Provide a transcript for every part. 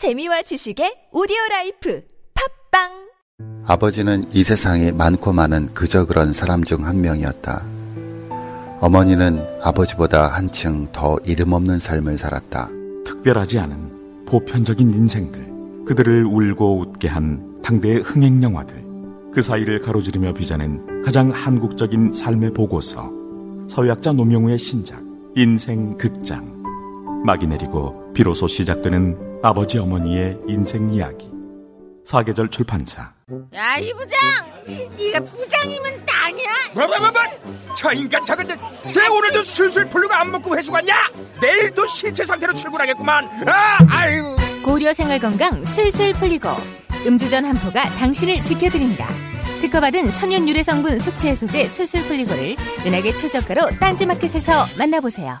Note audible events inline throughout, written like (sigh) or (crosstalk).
재미와 지식의 오디오 라이프 팟빵 아버지는 이 세상에 많고 많은 그저 그런 사람 중 한 명이었다. 어머니는 아버지보다 한층 더 이름 없는 삶을 살았다. 특별하지 않은 보편적인 인생들, 그들을 울고 웃게 한 당대의 흥행 영화들, 그 사이를 가로지르며 빚어낸 가장 한국적인 삶의 보고서, 사회학자 노명우의 신작 인생 극장. 막이 내리고 비로소 시작되는 아버지 어머니의 인생 이야기. 사계절 출판사. 야, 이 부장! 네가 부장이면 땅이야? 뭐, 뭐, 뭐, 뭐? 저 인간 저건 쟤 오늘도 술술 풀리고 안 먹고 회수 갔냐? 내일도 신체 상태로 출근하겠구만. 아, 아유. 고려 생활 건강 술술 풀리고 음주전 한포가 당신을 지켜드립니다. 특허받은 천연 유래 성분 숙취 해소제 술술 풀리고를 은하계 최저가로 딴지마켓에서 만나보세요.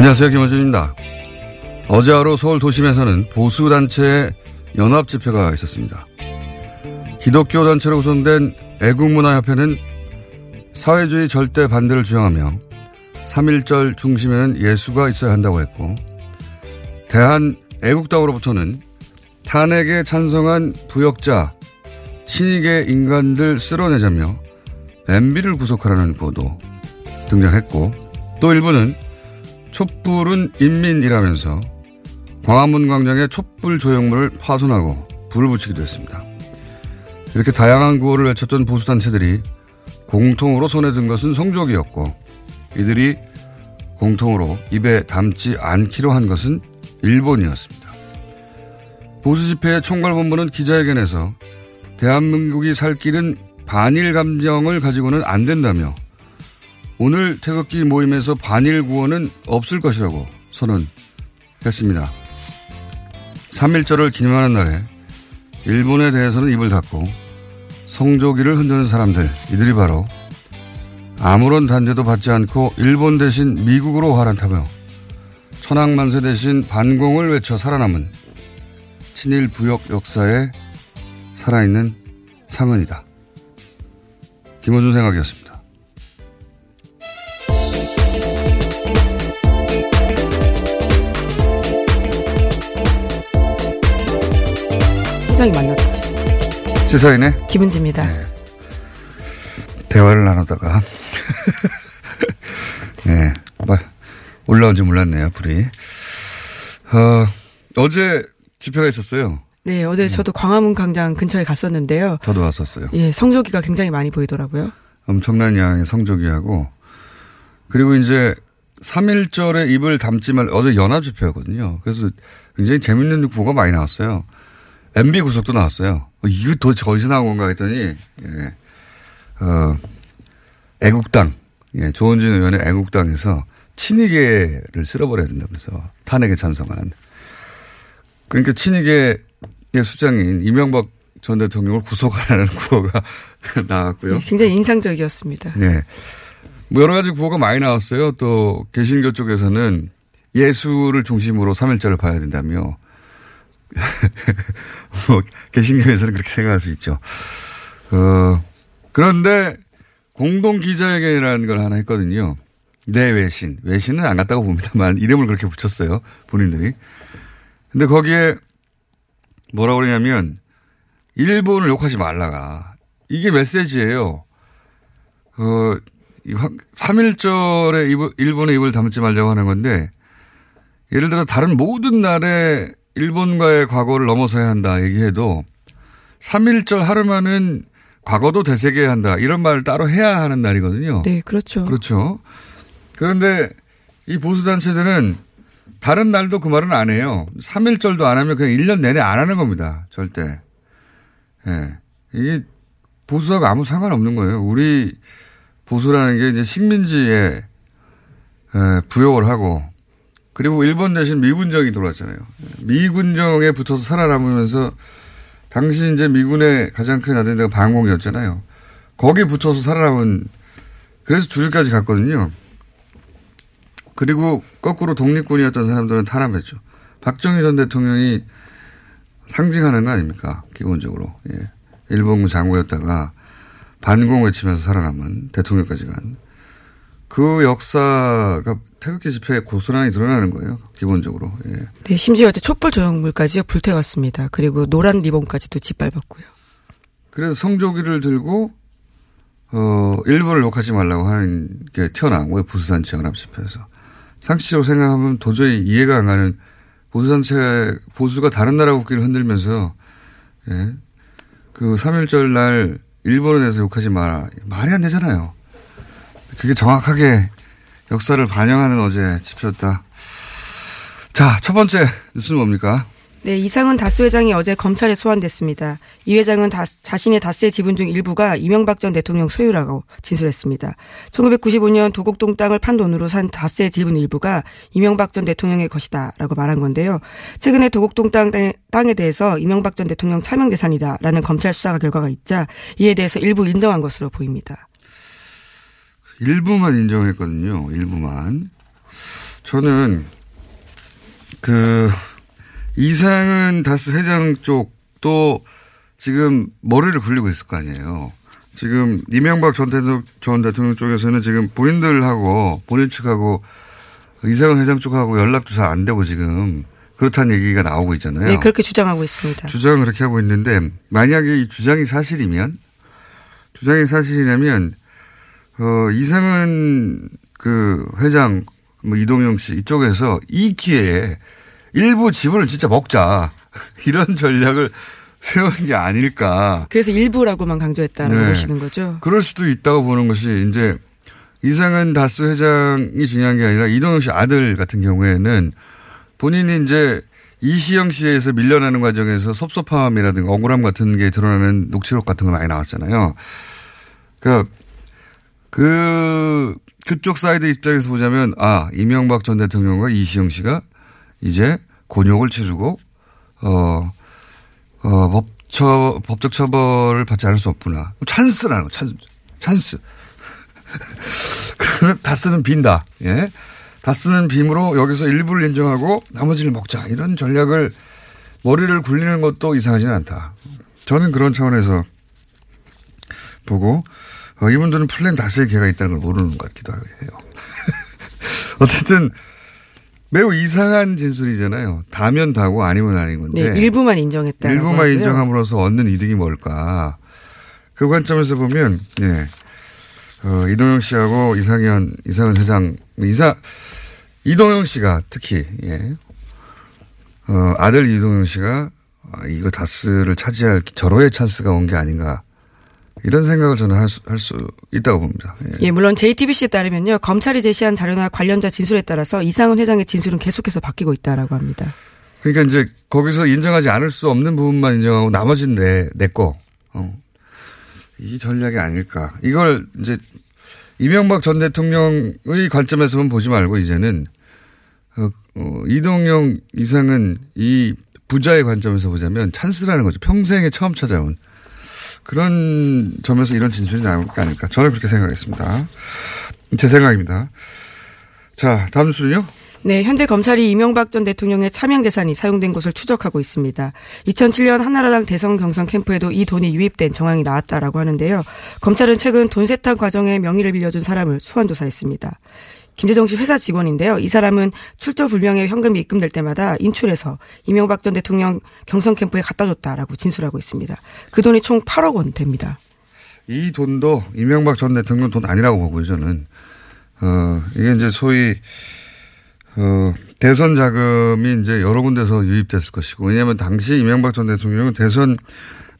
안녕하세요. 김원준입니다. 어제 하루 서울 도심에서는 보수단체의 연합 집회가 있었습니다. 기독교 단체로 구성된 애국문화협회는 사회주의 절대 반대를 주장하며 3.1절 중심에는 예수가 있어야 한다고 했고 대한 애국당으로부터는 탄핵에 찬성한 부역자, 친이계 인간들 쓸어내자며 MB를 구속하라는 보도 등장했고 또 일부는 촛불은 인민이라면서 광화문 광장에 촛불 조형물을 파손하고 불을 붙이기도 했습니다. 이렇게 다양한 구호를 외쳤던 보수단체들이 공통으로 손에 든 것은 성적이었고 이들이 공통으로 입에 담지 않기로 한 것은 일본이었습니다. 보수 집회의 총괄본부는 기자회견에서 대한민국이 살 길은 반일 감정을 가지고는 안 된다며 오늘 태극기 모임에서 반일 구호는 없을 것이라고 선언했습니다. 3.1절을 기념하는 날에 일본에 대해서는 입을 닫고 성조기를 흔드는 사람들, 이들이 바로 아무런 단죄도 받지 않고 일본 대신 미국으로 화란타며 천황만세 대신 반공을 외쳐 살아남은 친일 부역 역사에 살아있는 상흔이다. 김호준 생각이었습니다. 소장이 만났다. 시사인의 김은지입니다. 네. 대화를 나누다가 (laughs) 네, 올라온 지 몰랐네요, 불이. 어, 어제 집회가 있었어요. 네, 어제 네. 저도 광화문 광장 근처에 갔었는데요. 저도 왔었어요. 예, 성조기가 굉장히 많이 보이더라고요. 엄청난 양의 성조기하고 그리고 이제 3.1절에 입을 담지 말, 어제 연합 집회였거든요. 그래서 굉장히 재밌는 구호가 많이 나왔어요. MB 구속도 나왔어요. 어, 이거 도대체 어디서 나온 건가 했더니, 예, 어, 애국당, 예, 조원진 의원의 애국당에서 친이계를 쓸어버려야 된다면서 탄핵에 찬성한. 그러니까 친이계의 수장인 이명박 전 대통령을 구속하라는 (laughs) 구호가 (laughs) 나왔고요. 네, 굉장히 인상적이었습니다. 네. 뭐 여러 가지 구호가 많이 나왔어요. 또 개신교 쪽에서는 예수를 중심으로 3일절을 봐야 된다며 (laughs) 뭐, 개신교에서는 그렇게 생각할 수 있죠. 어, 그런데 공동 기자회견이라는 걸 하나 했거든요. 내 외신. 외신은 안 갔다고 봅니다만 이름을 그렇게 붙였어요. 본인들이. 근데 거기에 뭐라고 그러냐면 일본을 욕하지 말라가. 이게 메시지예요. 어, 3일절에 일본의 입을 담지 말자고 하는 건데 예를 들어 다른 모든 날에 일본과의 과거를 넘어서야 한다 얘기해도 3일절 하루만은 과거도 되새겨야 한다. 이런 말을 따로 해야 하는 날이거든요. 네, 그렇죠. 그렇죠. 그런데 이 보수단체들은 다른 날도 그 말은 안 해요. 3일절도 안 하면 그냥 1년 내내 안 하는 겁니다. 절대. 예. 네. 이게 보수하고 아무 상관없는 거예요. 우리 보수라는 게 이제 식민지에 예, 부역을 하고 그리고 일본 대신 미군정이 들어왔잖아요. 미군정에 붙어서 살아남으면서 당시 이제 미군의 가장 큰 아들대가 방공이었잖아요. 거기에 붙어서 살아남은 그래서 주주까지 갔거든요. 그리고 거꾸로 독립군이었던 사람들은 탄압했죠. 박정희 전 대통령이 상징하는 거 아닙니까? 기본적으로. 예. 일본군 장군이었다가 반공 외치면서 살아남은 대통령까지 간. 그 역사가 태극기 집회에 고스란히 드러나는 거예요. 기본적으로. 예. 네, 심지어 어제 촛불 조형물까지 불태웠습니다. 그리고 노란 리본까지도 짓밟았고요. 그래서 성조기를 들고 어 일본을 욕하지 말라고 하는 게 튀어나온 거예요. 보수단체 연합 집회에서. 상식적으로 생각하면 도저히 이해가 안 가는 보수단체 보수가 다른 나라 국기를 흔들면서 예. 그 3일절 날 일본에 대해서 욕하지 마라. 말이 안 되잖아요. 그게 정확하게 역사를 반영하는 어제 집회였다. 자, 첫 번째 뉴스는 뭡니까? 네, 이상은 다스 회장이 어제 검찰에 소환됐습니다. 이 회장은 다, 자신의 다스의 지분 중 일부가 이명박 전 대통령 소유라고 진술했습니다. 1995년 도곡동 땅을 판 돈으로 산 다스의 지분 일부가 이명박 전 대통령의 것이다라고 말한 건데요. 최근에 도곡동 땅, 땅에 대해서 이명박 전 대통령 차명 재산이다라는 검찰 수사 결과가 있자 이에 대해서 일부 인정한 것으로 보입니다. 일부만 인정했거든요. 일부만. 저는 그 이상은 다스 회장 쪽도 지금 머리를 굴리고 있을 거 아니에요. 지금 이명박 전 대통령, 전 대통령 쪽에서는 지금 본인들하고 본인 측하고 이상은 회장 쪽하고 연락도 잘 안 되고 지금 그렇다는 얘기가 나오고 있잖아요. 네, 그렇게 주장하고 있습니다. 주장은 그렇게 하고 있는데 만약에 이 주장이 사실이면 주장이 사실이라면 어, 이상은 그 회장, 뭐 이동영 씨 이쪽에서 이 기회에 일부 지분을 진짜 먹자. (laughs) 이런 전략을 세운 게 아닐까. 그래서 일부라고만 강조했다는 네. 보시는 거죠? 그럴 수도 있다고 보는 것이 이제 이상은 다스 회장이 중요한 게 아니라 이동영 씨 아들 같은 경우에는 본인이 이제 이시영 씨에서 밀려나는 과정에서 섭섭함이라든가 억울함 같은 게 드러나는 녹취록 같은 거 많이 나왔잖아요. 그러니까 그, 그쪽 사이드 입장에서 보자면, 아, 이명박 전 대통령과 이시영 씨가 이제 곤욕을 치르고, 어, 어, 법 처, 법적 처벌을 받지 않을 수 없구나. 찬스라는 거, 찬스. 찬스. (laughs) 그러면 다 쓰는 빈다. 예. 다 쓰는 빔으로 여기서 일부를 인정하고 나머지를 먹자. 이런 전략을 머리를 굴리는 것도 이상하지는 않다. 저는 그런 차원에서 보고 어, 이분들은 플랜 다수의 개가 있다는 걸 모르는 것 같기도 해요. (laughs) 어쨌든 매우 이상한 진술이잖아요. 다면 다고 아니면 아닌 건데. 네, 일부만 인정했다. 일부만 하고요. 인정함으로써 얻는 이득이 뭘까. 그 관점에서 보면, 예. 어, 이동영 씨하고 이상현, 이상현 회장, 이사, 이동영 씨가 특히, 예. 어, 아들 이동영 씨가 아, 이거 다스를 차지할 절호의 찬스가 온 게 아닌가. 이런 생각을 저는 할 수, 할 수 있다고 봅니다. 예. 예. 물론 JTBC에 따르면요. 검찰이 제시한 자료나 관련자 진술에 따라서 이상훈 회장의 진술은 계속해서 바뀌고 있다라고 합니다. 그러니까 이제 거기서 인정하지 않을 수 없는 부분만 인정하고 나머지는 내, 내 거. 어. 이 전략이 아닐까. 이걸 이제 이명박 전 대통령의 관점에서만 보지 말고 이제는 어, 어, 이동영 이상은 이 부자의 관점에서 보자면 찬스라는 거죠. 평생에 처음 찾아온. 그런 점에서 이런 진술이 나올 게 아닐까. 저는 그렇게 생각했습니다. 제 생각입니다. 자, 다음 순요. 네, 현재 검찰이 이명박 전 대통령의 차명 재산이 사용된 것을 추적하고 있습니다. 2007년 한나라당 대선 경선 캠프에도 이 돈이 유입된 정황이 나왔다라고 하는데요. 검찰은 최근 돈 세탁 과정에 명의를 빌려준 사람을 소환 조사했습니다. 김재정 씨 회사 직원인데요. 이 사람은 출처 불명의 현금이 입금될 때마다 인출해서 이명박 전 대통령 경선 캠프에 갖다 줬다라고 진술하고 있습니다. 그 돈이 총 8억 원 됩니다. 이 돈도 이명박 전 대통령 돈 아니라고 보고요, 저는. 어, 이게 이제 소위, 어, 대선 자금이 이제 여러 군데서 유입됐을 것이고, 왜냐하면 당시 이명박 전 대통령은 대선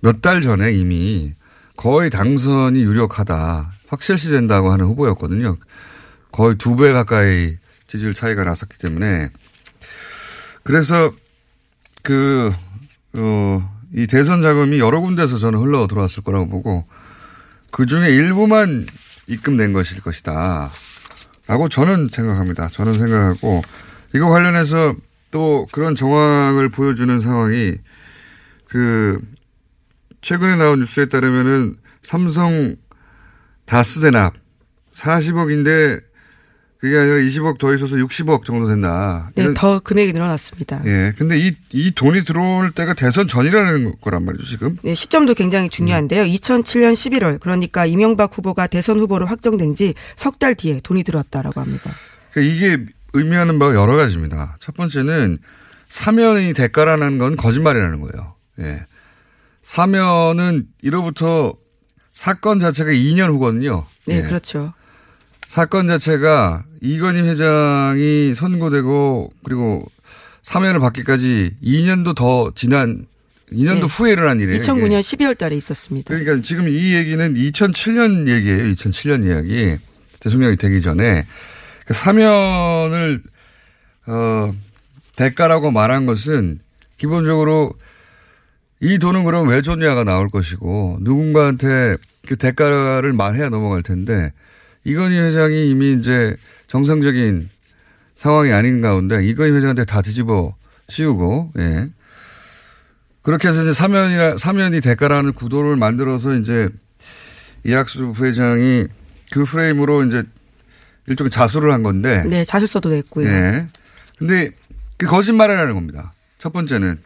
몇 달 전에 이미 거의 당선이 유력하다, 확실시 된다고 하는 후보였거든요. 거의 두 배 가까이 지지율 차이가 났었기 때문에. 그래서 그, 어, 이 대선 자금이 여러 군데서 저는 흘러 들어왔을 거라고 보고, 그 중에 일부만 입금된 것일 것이다. 라고 저는 생각합니다. 저는 생각하고, 이거 관련해서 또 그런 정황을 보여주는 상황이 그 최근에 나온 뉴스에 따르면은 삼성 다스대납 40억인데 그게 아니라 20억 더 있어서 60억 정도 된다. 네, 더 금액이 늘어났습니다. 예. 근데 이, 이 돈이 들어올 때가 대선 전이라는 거란 말이죠, 지금. 네, 시점도 굉장히 중요한데요. 2007년 11월, 그러니까 이명박 후보가 대선 후보로 확정된 지 석 달 뒤에 돈이 들어왔다라고 합니다. 그러니까 이게 의미하는 바가 여러 가지입니다. 첫 번째는 사면이 대가라는 건 거짓말이라는 거예요. 예. 사면은 1호부터 사건 자체가 2년 후거든요. 네, 예. 그렇죠. 사건 자체가 이건희 회장이 선고되고 그리고 사면을 받기까지 2년도 더 지난 2년도 네. 후에 일어난 일이에요. 2009년 이게. 12월 달에 있었습니다. 그러니까 지금 이 얘기는 2007년 얘기예요. 2007년 이야기. 대통령이 되기 전에 그 사면을 어 대가라고 말한 것은 기본적으로 이 돈은 그럼 왜 줬냐가 나올 것이고 누군가한테 그 대가를 말해야 넘어갈 텐데 이건희 회장이 이미 이제 정상적인 상황이 아닌 가운데 이건희 회장한테 다 뒤집어 씌우고 예. 그렇게 해서 이제 사면이라 사면이 대가라는 구도를 만들어서 이제 이학수 부회장이 그 프레임으로 이제 일종의 자수를 한 건데 네, 자술서도 냈고요. 예. 근데 그 거짓말이라는 겁니다. 첫 번째는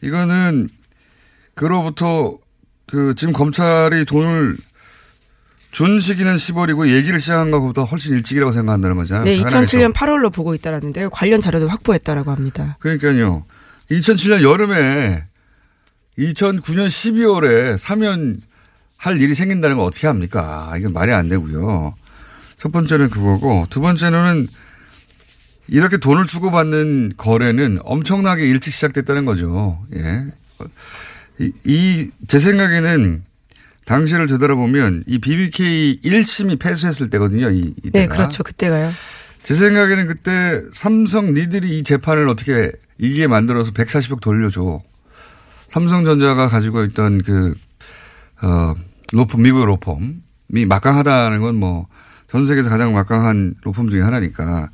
이거는 그로부터 그 지금 검찰이 돈을 준 시기는 10월이고 얘기를 시작한 것보다 훨씬 일찍이라고 생각한다는 거잖아요. 네, 당연하겠죠. 2007년 8월로 보고 있다라는데요. 관련 자료도 확보했다라고 합니다. 그러니까요. 2007년 여름에 2009년 12월에 사면 할 일이 생긴다는 걸 어떻게 합니까? 이건 말이 안 되고요. 첫 번째는 그거고 두 번째는 이렇게 돈을 주고받는 거래는 엄청나게 일찍 시작됐다는 거죠. 예. 이, 제 생각에는 당시를 되돌아보면 이 BBK 1심이 패소했을 때거든요. 이, 이때가. 네, 그렇죠. 그때가요. 제 생각에는 그때 삼성 니들이 이 재판을 어떻게 이기게 만들어서 140억 돌려줘. 삼성전자가 가지고 있던 그, 어, 로펌, 미국 로펌이 막강하다는 건 뭐 전 세계에서 가장 막강한 로펌 중에 하나니까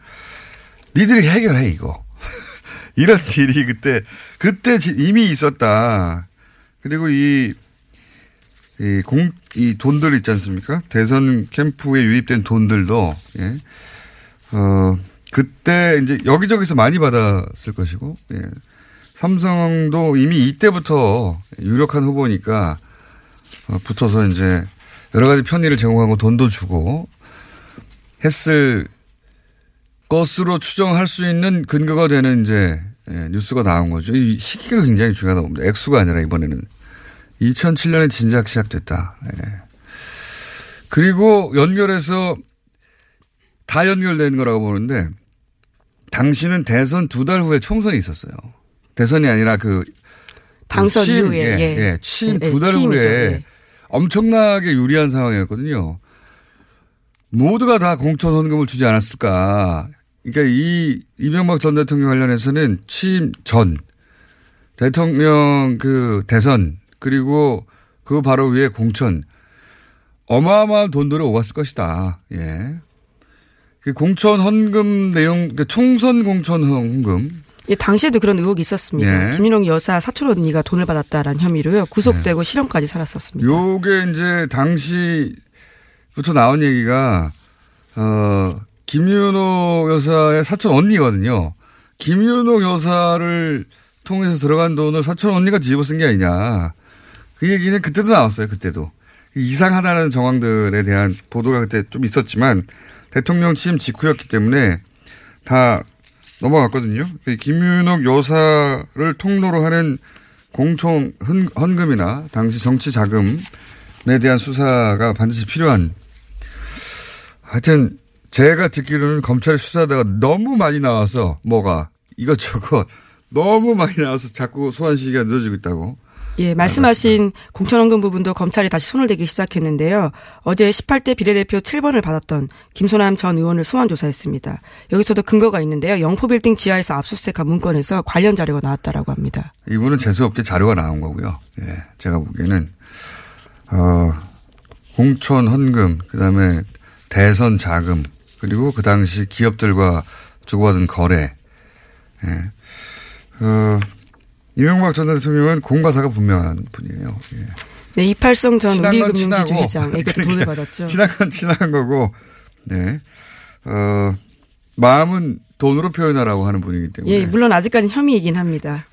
니들이 해결해, 이거. (laughs) 이런 일이 그때, 그때 이미 있었다. 그리고 이, 이 공, 이 돈들 있지 않습니까? 대선 캠프에 유입된 돈들도, 예. 어, 그때 이제 여기저기서 많이 받았을 것이고, 예. 삼성도 이미 이때부터 유력한 후보니까 어, 붙어서 이제 여러 가지 편의를 제공하고 돈도 주고 했을 것으로 추정할 수 있는 근거가 되는 이제 예, 뉴스가 나온 거죠. 이 시기가 굉장히 중요하다고 봅니다. 액수가 아니라 이번에는 2007년에 진작 시작됐다. 예. 그리고 연결해서 다 연결된 거라고 보는데 당시는 대선 두 달 후에 총선이 있었어요. 대선이 아니라 그 당선 취임, 이후에 예, 예. 예, 취임 예, 두달 취임이죠. 후에 예. 엄청나게 유리한 상황이었거든요. 모두가 다 공천 헌금을 주지 않았을까. 그러니까 이 이명박 전 대통령 관련해서는 취임 전 대통령 그 대선 그리고 그 바로 위에 공천 어마어마한 돈들을 오갔을 것이다. 예. 그 공천 헌금 내용, 그 총선 공천 헌금 예, 당시에도 그런 의혹이 있었습니다. 예. 김윤홍 여사 사촌 언니가 돈을 받았다라는 혐의로요. 구속되고 네. 실형까지 살았었습니다. 요게 이제 당시부터 나온 얘기가 어 김윤호 여사의 사촌 언니거든요. 김윤호 여사를 통해서 들어간 돈을 사촌 언니가 뒤집어 쓴 게 아니냐. 그 얘기는 그때도 나왔어요. 그때도 이상하다는 정황들에 대한 보도가 그때 좀 있었지만 대통령 취임 직후였기 때문에 다 넘어갔거든요. 김윤옥 여사를 통로로 하는 공총 헌금이나 당시 정치 자금에 대한 수사가 반드시 필요한 하여튼 제가 듣기로는 검찰이 수사하다가 너무 많이 나와서 뭐가 이것저것 너무 많이 나와서 자꾸 소환 시기가 늦어지고 있다고. 예, 말씀하신 공천원금 부분도 검찰이 다시 손을 대기 시작했는데요. 어제 18대 비례대표 7번을 받았던 김소남 전 의원을 소환 조사했습니다. 여기서도 근거가 있는데요. 영포빌딩 지하에서 압수수색한 문건에서 관련 자료가 나왔다라고 합니다. 이분은 재수없게 자료가 나온 거고요. 예, 제가 보기에는 어, 공천 헌금, 그다음에 대선 자금, 그리고 그 당시 기업들과 주고받은 거래. 예. 어, 이명박 전 대통령은 공과사가 분명한 분이에요. 예. 네, 이팔성 전 우리금융지주 회장에게 그러니까 돈을 받았죠. 친한 건 친한 거고, 네. 어, 마음은 돈으로 표현하라고 하는 분이기 때문에. 예, 물론 아직까지는 혐의이긴 합니다.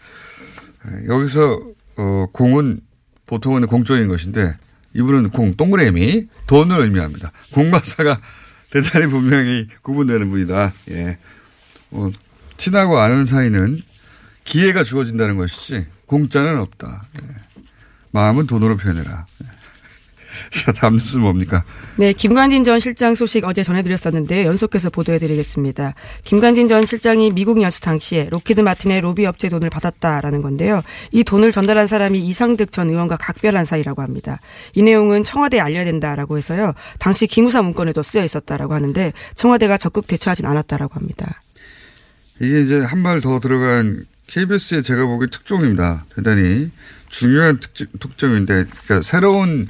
예, 여기서, 어, 공은 보통은 공적인 것인데, 이분은 공, 동그라미, 돈을 의미합니다. 공과사가 대단히 분명히 구분되는 분이다. 예. 어, 친하고 아는 사이는 기회가 주어진다는 것이지 공짜는 없다. 예. 마음은 돈으로 표현해라. 예. (laughs) 자, 다음 뉴스 뭡니까? 네, 김관진 전 실장 소식 어제 전해드렸었는데 연속해서 보도해드리겠습니다. 김관진 전 실장이 미국 연수 당시에 록히드 마틴의 로비 업체 돈을 받았다라는 건데요. 이 돈을 전달한 사람이 이상득 전 의원과 각별한 사이라고 합니다. 이 내용은 청와대에 알려야 된다라고 해서요. 당시 기무사 문건에도 쓰여 있었다라고 하는데 청와대가 적극 대처하진 않았다라고 합니다. 이게 이제 한 발 더 들어간 KBS의 제가 보기엔 특종입니다. 대단히 중요한 특징, 특종인데, 그러니까 새로운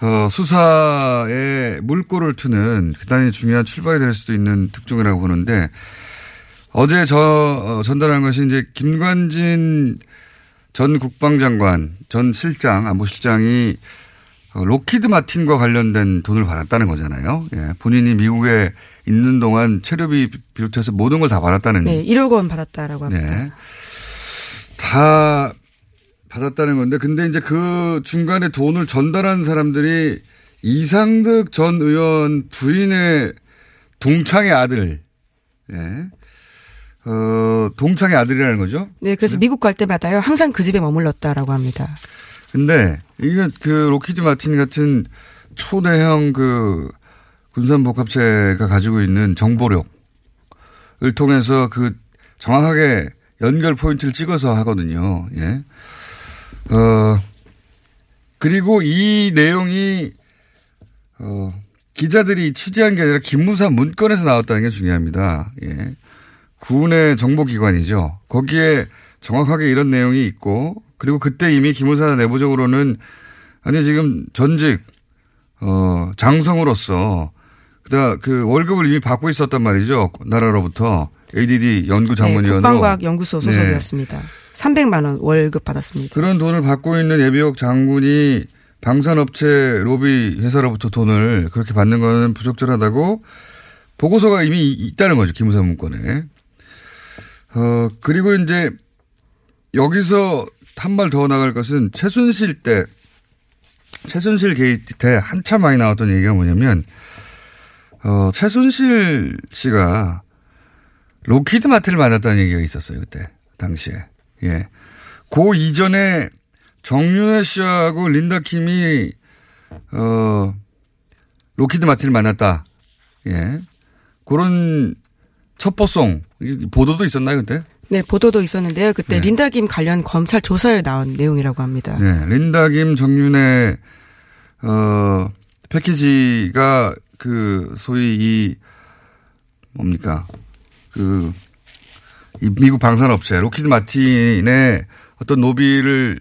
어, 수사에 물꼬를 트는 대단히 중요한 출발이 될 수도 있는 특종이라고 보는데 어제 저 어, 전달한 것이 이제 김관진 전 국방장관, 전 실장, 안보실장이 어, 로키드 마틴과 관련된 돈을 받았다는 거잖아요. 예, 본인이 미국에 있는 동안 체류비 비롯해서 모든 걸 다 받았다는. 네, 1억 원 받았다라고 합니다. 네. 다 받았다는 건데, 근데 이제 그 중간에 돈을 전달한 사람들이 이상득 전 의원 부인의 동창의 아들, 예. 어, 동창의 아들이라는 거죠? 네, 그래서 네? 미국 갈 때마다요, 항상 그 집에 머물렀다라고 합니다. 근데, 이게 그 록히드 마틴 같은 초대형 그 군산복합체가 가지고 있는 정보력을 통해서 그 정확하게 연결 포인트를 찍어서 하거든요. 예. 어, 그리고 이 내용이, 어, 기자들이 취재한 게 아니라 기무사 문건에서 나왔다는 게 중요합니다. 예. 군의 정보기관이죠. 거기에 정확하게 이런 내용이 있고, 그리고 그때 이미 김무사 내부적으로는, 아니, 지금 전직, 어, 장성으로서, 그다 그 월급을 이미 받고 있었단 말이죠. 나라로부터. ADD 연구 장문위원으로. 네, 국방과학 연구소 소속이었습니다. 네. 300만 원 월급 받았습니다. 그런 돈을 받고 있는 예비역 장군이 방산업체 로비 회사로부터 돈을 그렇게 받는 것은 부적절하다고 보고서가 이미 있다는 거죠. 기무사 문건에. 어, 그리고 이제 여기서 한 발 더 나갈 것은 최순실 때, 최순실 게이트 때 한참 많이 나왔던 얘기가 뭐냐면, 어, 최순실 씨가 록히드 마틴을 만났다는 얘기가 있었어요. 그때, 당시에. 예. 그 이전에 정윤회 씨하고 린다 김이 어 록히드 마틴을 만났다. 예. 그런 첩보성 보도도 있었나요 그때? 네, 보도도 있었는데요. 그때 네. 린다 김 관련 검찰 조사에 나온 내용이라고 합니다. 네, 린다 김 정윤회 어 패키지가 그 소위 이 뭡니까 그 이 미국 방산업체 록히드 마틴의 어떤 로비를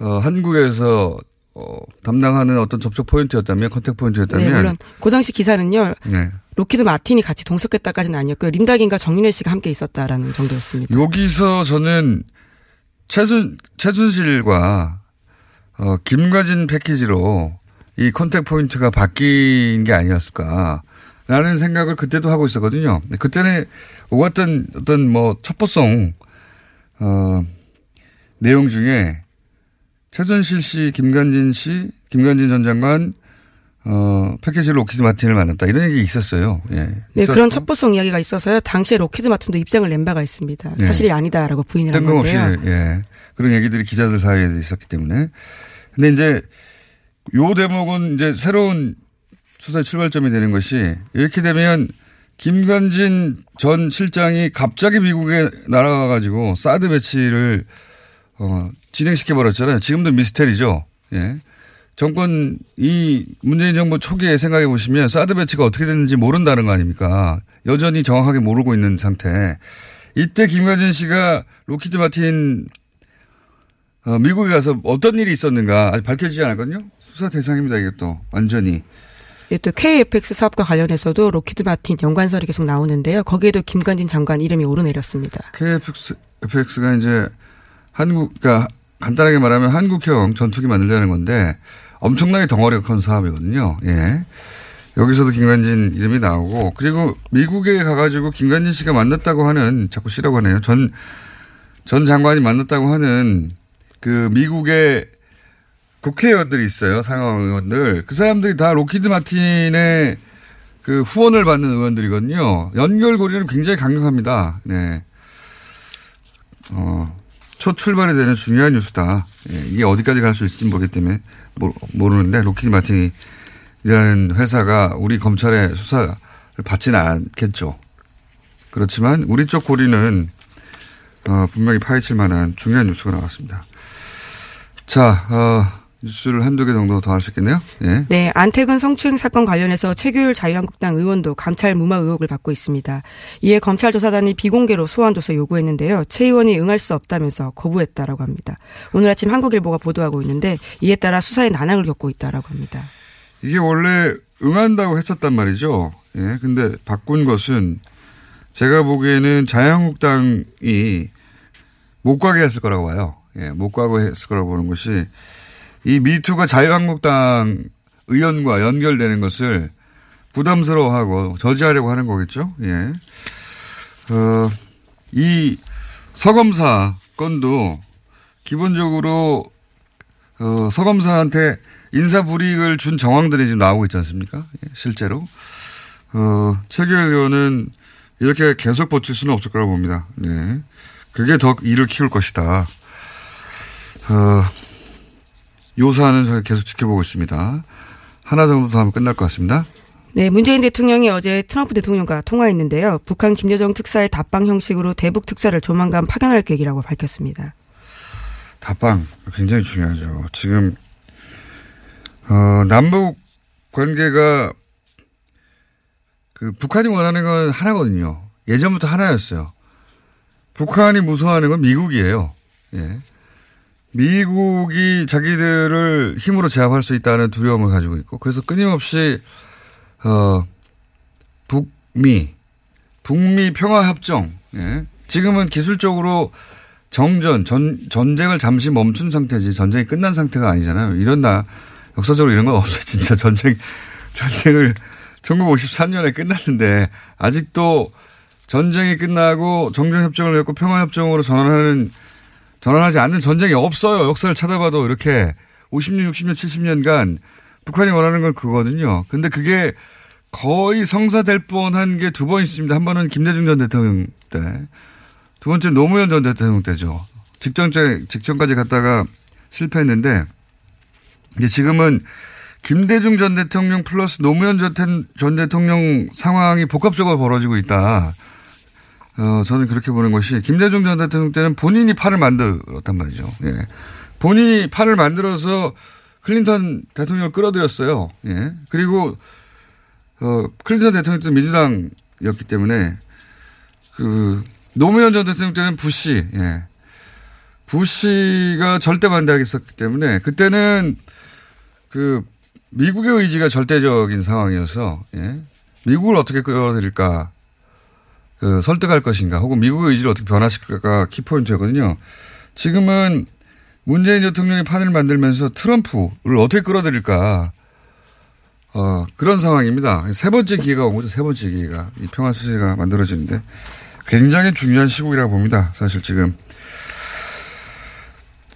어, 한국에서 어, 담당하는 어떤 접촉 포인트였다면 contact point였다면 네, 물론 그 당시 기사는요. 네. 록히드 마틴이 같이 동석했다까지는 아니었고요. 린다 김과 정윤회 씨가 함께 있었다라는 정도였습니다. 여기서 저는 최순 최순실과 어, 김관진 패키지로 이 contact point가 바뀐 게 아니었을까. 라는 생각을 그때도 하고 있었거든요. 그때는 오갔던 어떤 뭐 첩보성, 어, 내용 중에 최순실 씨, 김관진 씨, 김관진 전 장관, 어, 패키지 록히드 마틴을 만났다. 이런 얘기 있었어요. 예. 네, 있었고. 그런 첩보성 이야기가 있어서요. 당시에 록히드 마틴도 입장을 낸 바가 있습니다. 네. 사실이 아니다라고 부인을 한 뜬금없이, 건데요. 예. 그런 얘기들이 기자들 사이에 있었기 때문에. 근데 이제 요 대목은 이제 새로운 수사의 출발점이 되는 것이 이렇게 되면 김관진 전 실장이 갑자기 미국에 날아가 가지고 사드 배치를 어, 진행시켜 버렸잖아요. 지금도 미스테리죠. 예. 정권 이 문재인 정부 초기에 생각해 보시면 사드 배치가 어떻게 됐는지 모른다는 거 아닙니까? 여전히 정확하게 모르고 있는 상태. 이때 김관진 씨가 록히드 마틴 어, 미국에 가서 어떤 일이 있었는가 아직 밝혀지지 않았거든요. 수사 대상입니다. 이게 또 완전히. 예, 또 KFX 사업과 관련해서도 로키드 마틴 연관설이 계속 나오는데요. 거기에도 김관진 장관 이름이 오르내렸습니다. KFX, FX가 이제 한국, 그러니까 간단하게 말하면 한국형 전투기 만들자는 건데 엄청나게 덩어리가 큰 사업이거든요. 예. 여기서도 김관진 이름이 나오고 그리고 미국에 가가지고 김관진 씨가 만났다고 하는 자꾸 씨라고 하네요. 전, 전 장관이 만났다고 하는 그 미국의 국회의원들이 있어요. 상하원 의원들. 그 사람들이 다 록히드 마틴의 그 후원을 받는 의원들이거든요. 연결고리는 굉장히 강력합니다. 네. 어, 첫 출발이 되는 중요한 뉴스다. 예, 이게 어디까지 갈 수 있을지 모르기 때문에 모, 모르는데 록히드 마틴이라는 회사가 우리 검찰의 수사를 받지는 않겠죠. 그렇지만 우리 쪽 고리는 어, 분명히 파헤칠 만한 중요한 뉴스가 나왔습니다. 자, 어, 뉴스를 한두 개 정도 더 할 수 있겠네요. 예. 네, 안태근 성추행 사건 관련해서 최규율 자유한국당 의원도 감찰 무마 의혹을 받고 있습니다. 이에 검찰 조사단이 비공개로 소환 조사 요구했는데요. 최 의원이 응할 수 없다면서 거부했다라고 합니다. 오늘 아침 한국일보가 보도하고 있는데 이에 따라 수사에 난항을 겪고 있다라고 합니다. 이게 원래 응한다고 했었단 말이죠. 예. 근데 바꾼 것은 제가 보기에는 자유한국당이 못 가게 했을 거라고 봐요. 예. 못 가게 했을 거라고 보는 것이 이 미투가 자유한국당 의원과 연결되는 것을 부담스러워하고 저지하려고 하는 거겠죠. 예. 어, 이 서검사 건도 기본적으로 어, 서검사한테 인사 불이익을 준 정황들이 지금 나오고 있지 않습니까? 예, 실제로. 어, 최규현 의원은 이렇게 계속 버틸 수는 없을 거라고 봅니다. 네. 그게 더 일을 키울 것이다. 어, 요사는 저희 계속 지켜보고 있습니다. 하나 정도 더 하면 끝날 것 같습니다. 네, 문재인 대통령이 어제 트럼프 대통령과 통화했는데요. 북한 김여정 특사의 답방 형식으로 대북 특사를 조만간 파견할 계획이라고 밝혔습니다. 답방 굉장히 중요하죠. 지금 어, 남북 관계가 그 북한이 원하는 건 하나거든요. 예전부터 하나였어요. 북한이 무서워하는 건 미국이에요. 예. 미국이 자기들을 힘으로 제압할 수 있다는 두려움을 가지고 있고 그래서 끊임없이 어 북미 북미 평화 협정 예. 지금은 기술적으로 정전 전 전쟁을 잠시 멈춘 상태지 전쟁이 끝난 상태가 아니잖아요. 이런다 역사적으로 이런 건 없어요. (laughs) 진짜 전쟁 전쟁을 1953년에 끝났는데 아직도 전쟁이 끝나고 정전협정을 맺고 평화협정으로 전환하는 전환하지 않는 전쟁이 없어요. 역사를 찾아봐도 이렇게 50년, 60년, 70년간 북한이 원하는 건 그거거든요. 근데 그게 거의 성사될 뻔한 게 두 번 있습니다. 한 번은 김대중 전 대통령 때, 두 번째 노무현 전 대통령 때죠. 직전째, 직전까지 갔다가 실패했는데, 이제 지금은 김대중 전 대통령 플러스 노무현 전 대통령 상황이 복합적으로 벌어지고 있다. 어, 저는 그렇게 보는 것이 김대중 전 대통령 때는 본인이 판을 만들었단 말이죠. 예. 본인이 판을 만들어서 클린턴 대통령을 끌어들였어요. 예. 그리고 어, 클린턴 대통령도 민주당이었기 때문에 그 노무현 전 대통령 때는 부시, 예. 부시가 절대 반대하겠었기 때문에 그때는 그 미국의 의지가 절대적인 상황이어서 예. 미국을 어떻게 끌어들일까 그 설득할 것인가 혹은 미국의 의지를 어떻게 변화시킬까가 키포인트였거든요. 지금은 문재인 대통령이 판을 만들면서 트럼프를 어떻게 끌어들일까 어, 그런 상황입니다. 세 번째 기회가 온 거죠. 세 번째 기회가 이 평화 수세가 만들어지는데 굉장히 중요한 시국이라고 봅니다. 사실 지금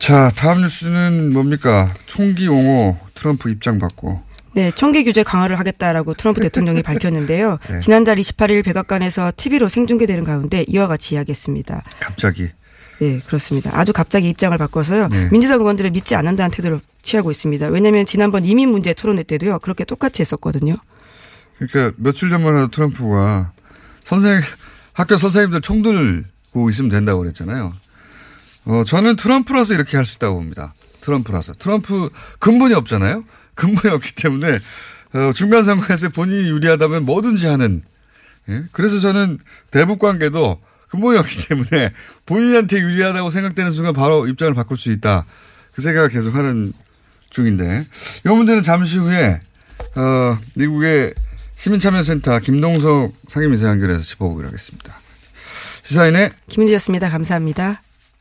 자 다음 뉴스는 뭡니까 총기 옹호 트럼프 입장 받고 네, 총기 규제 강화를 하겠다라고 트럼프 대통령이 (laughs) 밝혔는데요. 네. 지난달 28일 백악관에서 TV로 생중계되는 가운데 이와 같이 이야기했습니다. 갑자기. 네, 그렇습니다. 아주 갑자기 입장을 바꿔서요. 네. 민주당 의원들을 믿지 않는다는 태도를 취하고 있습니다. 왜냐하면 지난번 이민 문제 토론회 때도요. 그렇게 똑같이 했었거든요. 그러니까 며칠 전만 해도 트럼프가 선생 학교 선생님들 총 들고 있으면 된다고 그랬잖아요. 어, 저는 트럼프라서 이렇게 할 수 있다고 봅니다. 트럼프라서. 트럼프 근본이 없잖아요. 없기 때문에 어, 중간 선거에서 본인이 유리하다면 뭐든지 하는. 예? 그래서 저는 대북 관계도 근본이 없기 때문에 본인한테 유리하다고 생각되는 순간 바로 입장을 바꿀 수 있다. 그 생각을 계속 하는 중인데 이 문제는 잠시 후에 어, 미국의 시민참여센터 김동석 상임이사 연결해서 짚어보기로 하겠습니다. 시사인의 김은지였습니다. 감사합니다.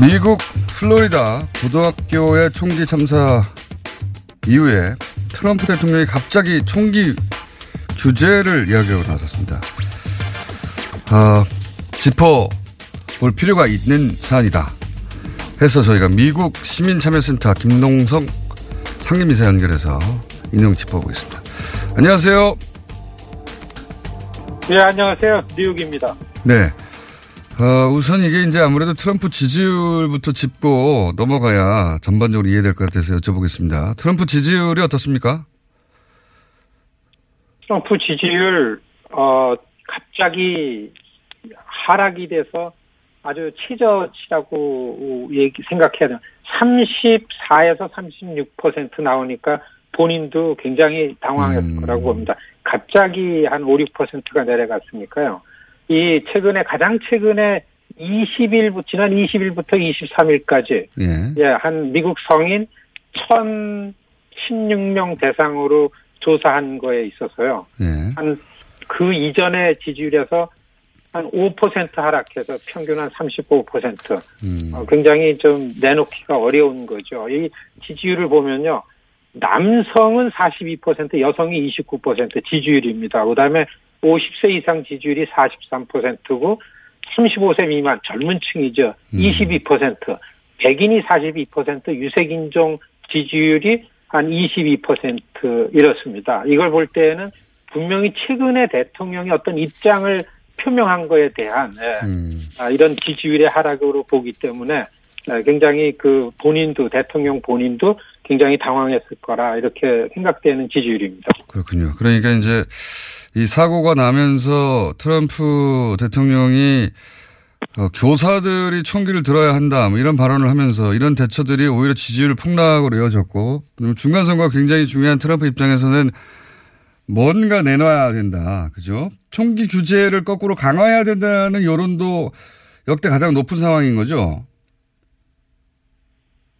미국 플로리다 고등학교의 총기 참사 이후에 트럼프 대통령이 갑자기 총기 규제를 이야기하고 나섰습니다. 아, 짚어볼 필요가 있는 사안이다. 해서 저희가 미국 시민참여센터 김동성 상임이사 연결해서 인용 짚어보겠습니다. 안녕하세요. 네, 안녕하세요. 뉴욕입니다. 네. 어, 우선 이게 이제 아무래도 트럼프 지지율부터 짚고 넘어가야 전반적으로 이해될 것 같아서 여쭤보겠습니다. 트럼프 지지율이 어떻습니까? 트럼프 지지율, 어, 갑자기 하락이 돼서 아주 치저치라고 얘기, 생각해야 돼요. 34에서 36% 나오니까 본인도 굉장히 당황했을 음. 거라고 봅니다. 갑자기 한 5, 6%가 내려갔으니까요. 이 최근에 가장 최근에 20일 지난 20일부터 23일까지 예. 예, 한 미국 성인 1,016명 대상으로 조사한 거에 있어서요. 예. 한그 이전의 지지율에서 한 5% 하락해서 평균 한 35%. 음. 어, 굉장히 좀 내놓기가 어려운 거죠. 이 지지율을 보면요. 남성은 42%, 여성이 29% 지지율입니다. 그 다음에 50세 이상 지지율이 43%고 35세 미만 젊은 층이죠. 음. 22%, 백인이 42%, 유색인종 지지율이 한 22% 이렇습니다. 이걸 볼 때에는 분명히 최근에 대통령이 어떤 입장을 표명한 거에 대한 예, 아, 이런 지지율의 하락으로 보기 때문에 예, 굉장히 그 본인도 대통령 본인도 굉장히 당황했을 거라 이렇게 생각되는 지지율입니다. 그렇군요. 그러니까 이제 이 사고가 나면서 트럼프 대통령이 어, 교사들이 총기를 들어야 한다 뭐 이런 발언을 하면서 이런 대처들이 오히려 지지율 폭락으로 이어졌고 중간 선거가 굉장히 중요한 트럼프 입장에서는 뭔가 내놔야 된다. 그죠? 총기 규제를 거꾸로 강화해야 된다는 여론도 역대 가장 높은 상황인 거죠.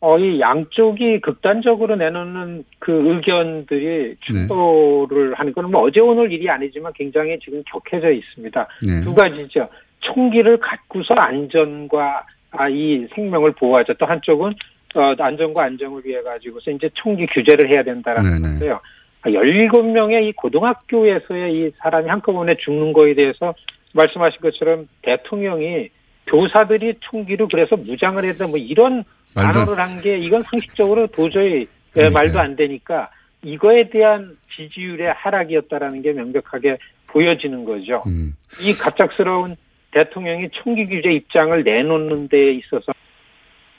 어, 이 양쪽이 극단적으로 내놓는 그 의견들이 충돌을 하는 건 뭐 어제 오늘 일이 아니지만 굉장히 지금 격해져 있습니다. 네. 두 가지죠. 총기를 갖고서 안전과 아, 이 생명을 보호하자. 또 한쪽은 어, 안전과 안정을 위해 가지고서 이제 총기 규제를 해야 된다라는 네네. 건데요. 17명의 이 고등학교에서의 이 사람이 한꺼번에 죽는 거에 대해서 말씀하신 것처럼 대통령이 교사들이 총기로 그래서 무장을 된다 뭐 이런 단어를 한 게 이건 상식적으로 도저히 예, 네. 말도 안 되니까 이거에 대한 지지율의 하락이었다라는 게 명백하게 보여지는 거죠. 음. 이 갑작스러운 대통령이 총기 규제 입장을 내놓는 데 있어서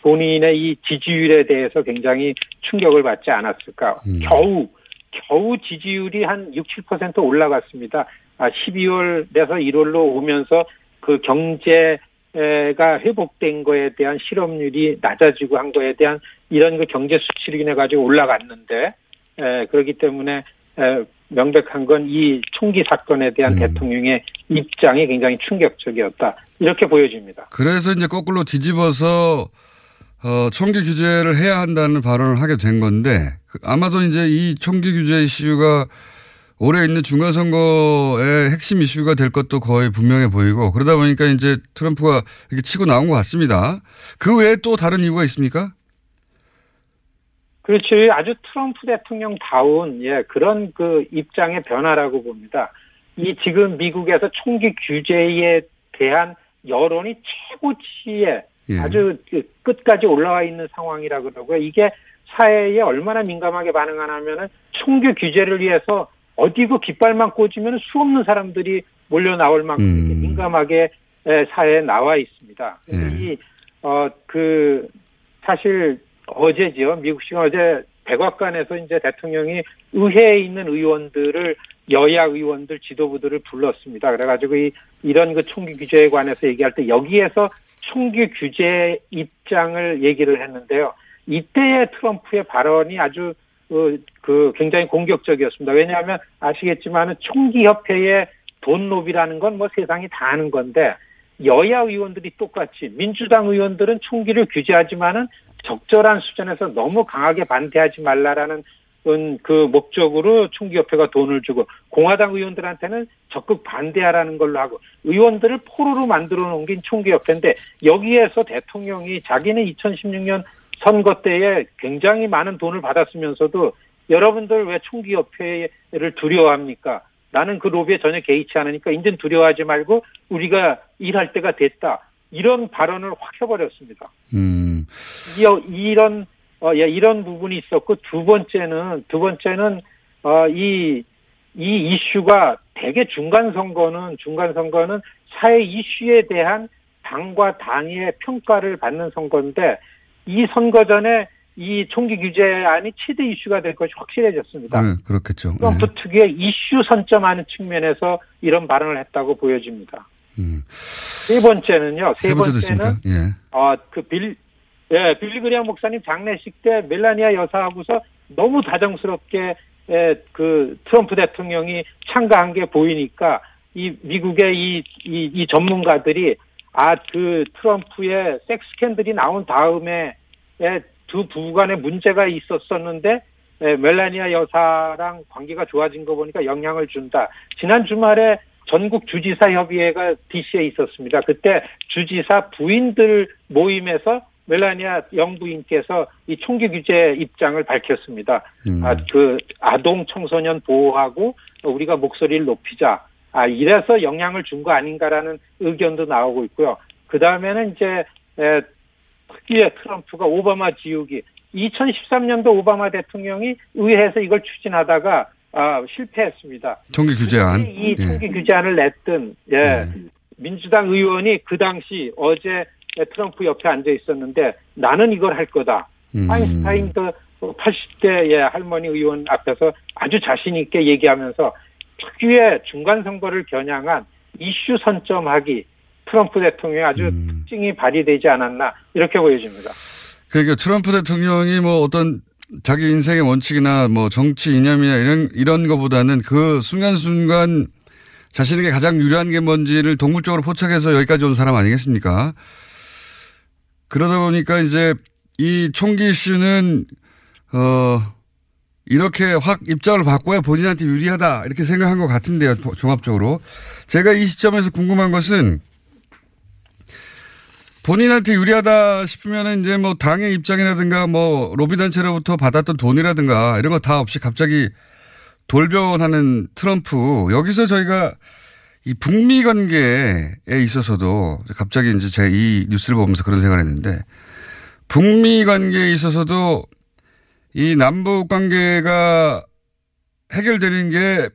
본인의 이 지지율에 대해서 굉장히 충격을 받지 않았을까. 음. 겨우, 겨우 지지율이 한 6, 7% 올라갔습니다. 아, 12월에서 1월로 오면서 그 경제 가 회복된 거에 대한 실업률이 낮아지고 한 거에 대한 이런 그 경제 수치를 인해 가지고 올라갔는데, 에, 그렇기 때문에 에, 명백한 건 이 총기 사건에 대한 대통령의 입장이 굉장히 충격적이었다. 이렇게 보여집니다. 그래서 이제 거꾸로 뒤집어서 어, 총기 규제를 해야 한다는 발언을 하게 된 건데 그- 아마도 이제 이 총기 규제 이슈가 올해 있는 중간선거의 핵심 이슈가 될 것도 거의 분명해 보이고 그러다 보니까 이제 트럼프가 이렇게 치고 나온 것 같습니다. 그 외에 또 다른 이유가 있습니까? 그렇지. 아주 트럼프 대통령 다운, 예, 그런 그 입장의 변화라고 봅니다. 이 지금 미국에서 총기 규제에 대한 여론이 최고치에 예. 아주 그 끝까지 올라와 있는 상황이라 그러고요. 이게 사회에 얼마나 민감하게 반응하냐면은 총기 규제를 위해서 어디고 깃발만 꽂으면 수 없는 사람들이 몰려 나올 만큼 음. 민감하게 에, 사회에 나와 있습니다. 예. 이, 어, 그, 사실 어제지요. 미국 시간 어제 백악관에서 이제 대통령이 의회에 있는 의원들을 여야 의원들 지도부들을 불렀습니다. 그래가지고 이, 이런 그 총기 규제에 관해서 얘기할 때 여기에서 총기 규제 입장을 얘기를 했는데요. 이때의 트럼프의 발언이 아주 어, 그 굉장히 공격적이었습니다. 왜냐하면 아시겠지만은 총기 협회의 돈 로비라는 건 뭐 세상이 다 아는 건데 여야 의원들이 똑같이 민주당 의원들은 총기를 규제하지만은 적절한 수준에서 너무 강하게 반대하지 말라라는 음, 그 목적으로 총기협회가 돈을 주고 공화당 의원들한테는 적극 반대하라는 걸로 하고 의원들을 포로로 만들어 놓은 게 총기협회인데 여기에서 대통령이 자기는 2016년 선거 때에 굉장히 많은 돈을 받았으면서도 여러분들 왜 총기협회를 두려워합니까? 나는 그 로비에 전혀 개의치 않으니까 인전 두려워하지 말고 우리가 일할 때가 됐다. 이런 발언을 확 해버렸습니다. 음. 이, 이런 어, 예, 이런 부분이 있었고 두 번째는 두 번째는 어, 이, 이 이슈가 대개 중간 선거는 중간 선거는 사회 이슈에 대한 당과 당의 평가를 받는 선거인데 이 선거 전에 이 총기 규제안이 최대 이슈가 될 것이 확실해졌습니다. 네, 그렇겠죠. 트럼프 특유의 이슈 선점하는 측면에서 이런 발언을 했다고 보여집니다. 세 번째는요. 세, 세 번째는? 예. 어, 그 빌, 예, 빌리 그리엄 목사님 장례식 때 멜라니아 여사하고서 너무 다정스럽게 예, 그 트럼프 대통령이 참가한 게 보이니까 이 미국의 이, 이, 이 전문가들이 아, 그 트럼프의 섹스 캔들이 나온 다음에 예, 두 부부 간에 문제가 있었었는데 예, 멜라니아 여사랑 관계가 좋아진 거 보니까 영향을 준다. 지난 주말에 전국 주지사 협의회가 DC에 있었습니다. 그때 주지사 부인들 모임에서 멜라니아 영부인께서 이 총기 규제 입장을 밝혔습니다. 음. 아, 그 아동 청소년 보호하고 우리가 목소리를 높이자. 아, 이래서 영향을 준 거 아닌가라는 의견도 나오고 있고요. 그 다음에는 이제 에, 특유의 트럼프가 오바마 지우기. 2013년도 오바마 대통령이 의회에서 이걸 추진하다가 아, 실패했습니다. 총기 규제안. 이 예. 총기 규제안을 냈던 예, 민주당 의원이 그 당시 어제 트럼프 옆에 앉아 있었는데 나는 이걸 할 거다. 음. 아인슈타인 그 80대의 할머니 의원 앞에서 아주 자신 있게 얘기하면서 특유의 중간 선거를 겨냥한 이슈 선점하기 트럼프 대통령의 아주 음. 특징이 발휘되지 않았나 이렇게 보여집니다. 그러니까 트럼프 대통령이 뭐 어떤 자기 인생의 원칙이나 뭐 정치 이념이나 이런 이런 거보다는 그 순간순간 자신에게 가장 유리한 게 뭔지를 동물적으로 포착해서 여기까지 온 사람 아니겠습니까? 그러다 보니까 이제 이 총기 이슈는 어 이렇게 확 입장을 바꿔야 본인한테 유리하다 이렇게 생각한 것 같은데요 종합적으로 제가 이 시점에서 궁금한 것은 본인한테 유리하다 싶으면은 이제 뭐 당의 입장이라든가 뭐 로비 단체로부터 받았던 돈이라든가 이런 거 다 없이 갑자기 돌변하는 트럼프. 여기서 저희가 이 북미 관계에 있어서도 갑자기 이제 제가 이 뉴스를 보면서 그런 생각을 했는데 북미 관계에 있어서도 이 남북 관계가 해결되는 게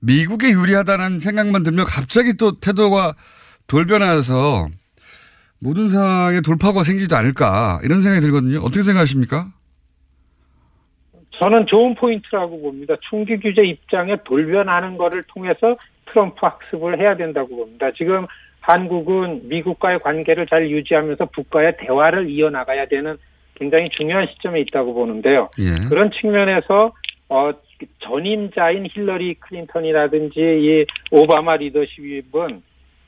미국에 유리하다는 생각만 들면 갑자기 또 태도가 돌변해서 모든 상황에 돌파구가 생기지도 않을까 이런 생각이 들거든요. 어떻게 생각하십니까? 저는 좋은 포인트라고 봅니다. 총기 규제 입장에 돌변하는 거를 통해서 트럼프 학습을 해야 된다고 봅니다. 지금 한국은 미국과의 관계를 잘 유지하면서 북과의 대화를 이어나가야 되는 굉장히 중요한 시점에 있다고 보는데요. 예. 그런 측면에서 어, 전임자인 힐러리 클린턴이라든지 이 오바마 리더십은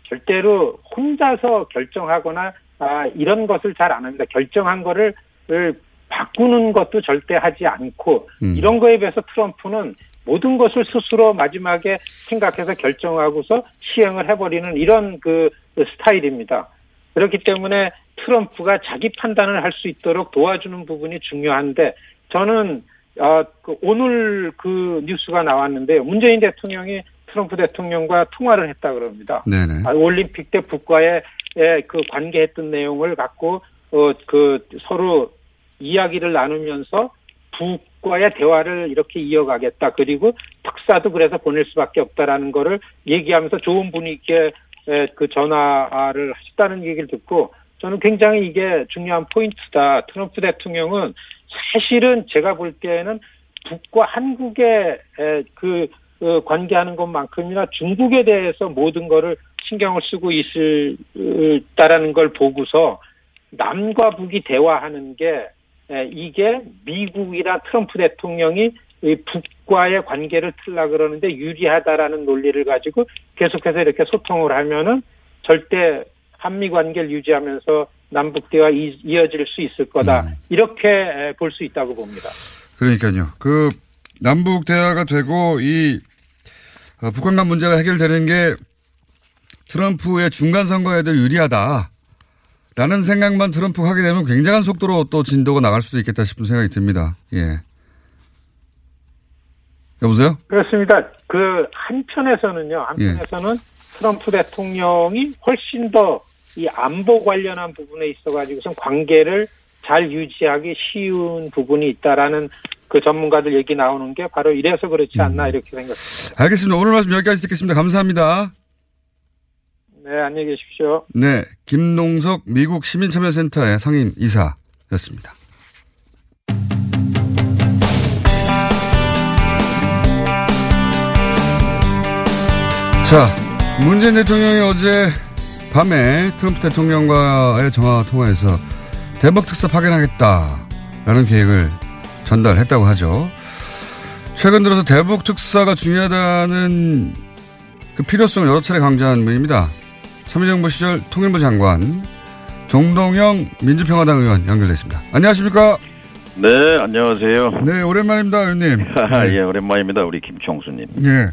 절대로 혼자서 결정하거나 아, 이런 것을 잘 안 합니다. 결정한 거를 을 바꾸는 것도 절대 하지 않고 음. 이런 거에 비해서 트럼프는 모든 것을 스스로 마지막에 생각해서 결정하고서 시행을 해버리는 이런 그 스타일입니다. 그렇기 때문에 트럼프가 자기 판단을 할 수 있도록 도와주는 부분이 중요한데 저는 어, 그 오늘 그 뉴스가 나왔는데요. 문재인 대통령이 트럼프 대통령과 통화를 했다 그럽니다. 네네. 아, 올림픽 때 북과의 예, 그 관계했던 내용을 갖고 어 그 서로 이야기를 나누면서 북과의 대화를 이렇게 이어가겠다. 그리고 특사도 그래서 보낼 수밖에 없다라는 거를 얘기하면서 좋은 분위기에 에, 그 전화를 하셨다는 얘기를 듣고 저는 굉장히 이게 중요한 포인트다. 트럼프 대통령은 사실은 제가 볼 때에는 북과 한국의 에, 그 어, 관계하는 것만큼이나 중국에 대해서 모든 거를 신경을 쓰고 있을다라는 걸 보고서 남과 북이 대화하는 게 에, 이게 미국이나 트럼프 대통령이 이 북과의 관계를 틀라 그러는데 유리하다라는 논리를 가지고 계속해서 이렇게 소통을 하면은 절대 한미 관계를 유지하면서 남북 대화 이, 이어질 수 있을 거다 이렇게 볼 수 있다고 봅니다. 그러니까요. 그 남북 대화가 되고 이 어, 북한 간 문제가 해결되는 게 트럼프의 중간 선거에도 유리하다. 라는 생각만 트럼프가 하게 되면 굉장한 속도로 또 진도가 나갈 수도 있겠다 싶은 생각이 듭니다. 예. 여보세요? 그렇습니다. 그 한편에서는요. 한편에서는 트럼프 대통령이 훨씬 더 이 안보 관련한 부분에 있어 가지고선 관계를 잘 유지하기 쉬운 부분이 있다라는 그 전문가들 얘기 나오는 게 바로 이래서 그렇지 않나 이렇게 생각합니다. 알겠습니다. 오늘 말씀 여기까지 듣겠습니다. 감사합니다. 네, 안녕히 계십시오. 네. 김농석 미국 시민참여센터의 상임 이사였습니다. 자, 문재인 대통령이 어제 밤에 트럼프 대통령과의 전화 통화에서 대북 특사 파견하겠다라는 계획을 전달했다고 하죠. 최근 들어서 대북 특사가 중요하다는 그 필요성을 여러 차례 강조한 분입니다. 참여정부 시절 통일부 장관 종동영 민주평화당 의원 연결됐습니다. 안녕하십니까? 네, 안녕하세요. 네, 오랜만입니다, 의원님. (laughs) 예, 오랜만입니다. 우리 김총수님. 예.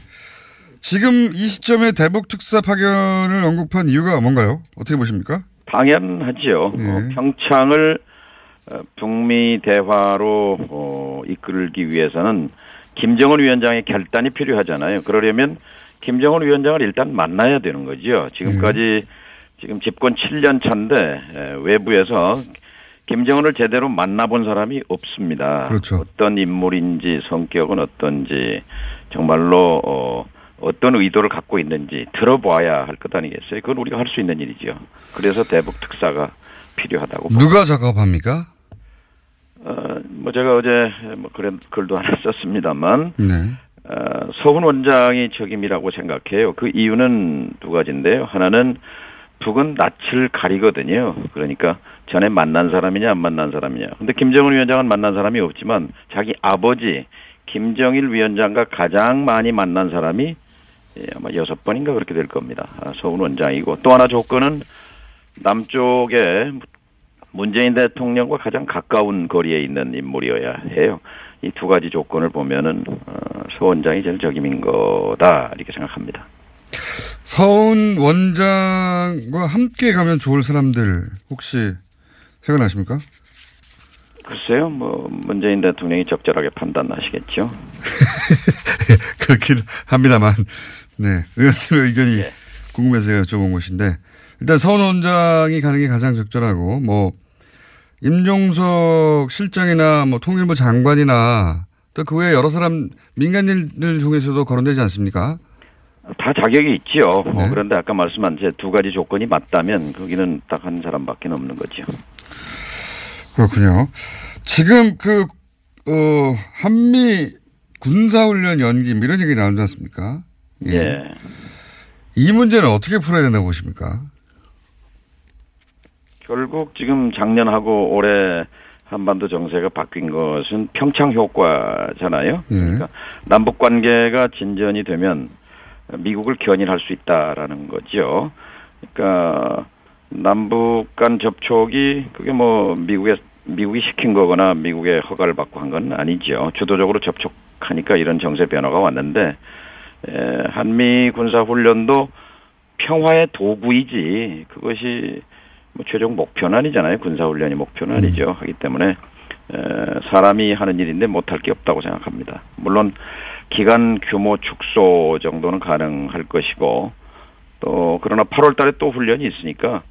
지금 이 시점에 대북 특사 파견을 언급한 이유가 뭔가요? 어떻게 보십니까? 당연하지요. 예. 어, 평창을 어, 북미 대화로 어, 이끌기 위해서는 김정은 위원장의 결단이 필요하잖아요. 그러려면 김정은 위원장을 일단 만나야 되는 거죠. 지금까지 지금 집권 7년 차인데 에, 외부에서 김정은을 제대로 만나본 사람이 없습니다. 그렇죠. 어떤 인물인지 성격은 어떤지 정말로 어, 어떤 의도를 갖고 있는지 들어봐야 할 것 아니겠어요? 그건 우리가 할 수 있는 일이죠. 그래서 대북 특사가 필요하다고. 누가 작업합니까? 어, 뭐 제가 어제 뭐 그런 글도 하나 썼습니다만 네. 어, 서훈 원장이 적임이라고 생각해요. 그 이유는 두 가지인데요. 하나는 북은 낯을 가리거든요. 그러니까 전에 만난 사람이냐 안 만난 사람이냐. 근데 김정은 위원장은 만난 사람이 없지만 자기 아버지 김정일 위원장과 가장 많이 만난 사람이 예, 아마 여섯 번인가 그렇게 될 겁니다. 아, 서훈 원장이고 또 하나 조건은 남쪽에 문재인 대통령과 가장 가까운 거리에 있는 인물이어야 해요. 이 두 가지 조건을 보면은 어, 서 원장이 제일 적임인 거다 이렇게 생각합니다. 서훈 원장과 함께 가면 좋을 사람들 혹시 생각나십니까? 글쎄요, 뭐 문재인 대통령이 적절하게 판단하시겠죠. (laughs) 그렇긴 합니다만, 네 의원님의 의견이 궁금해서 여쭤본 것인데 일단 서훈 원장이 가는 게 가장 적절하고 뭐 임종석 실장이나 뭐 통일부 장관이나 또 그 외에 여러 사람 민간인들 중에서도 거론되지 않습니까? 다 자격이 있지요. 뭐 그런데 아까 말씀한 제 두 가지 조건이 맞다면 거기는 딱 한 사람밖에 없는 거죠. 그렇군요. 지금 그, 어, 한미 군사훈련 연기 뭐 이런 얘기 나오지 않습니까? 예. 이 문제는 어떻게 풀어야 된다고 보십니까? 결국 지금 작년하고 올해 한반도 정세가 바뀐 것은 평창 효과잖아요. 그러니까 남북 관계가 진전이 되면 미국을 견인할 수 있다라는 거죠. 그러니까 남북 간 접촉이 그게 뭐 미국의 미국이 시킨 거거나 미국의 허가를 받고 한 건 아니죠. 주도적으로 접촉하니까 이런 정세 변화가 왔는데 에, 한미 군사 훈련도 평화의 도구이지 그것이 뭐 최종 목표는 아니잖아요. 군사 훈련이 목표는 아니죠. 하기 때문에 에, 사람이 하는 일인데 못할 게 없다고 생각합니다. 물론 기간 규모 축소 정도는 가능할 것이고 또 그러나 8월 달에 또 훈련이 있으니까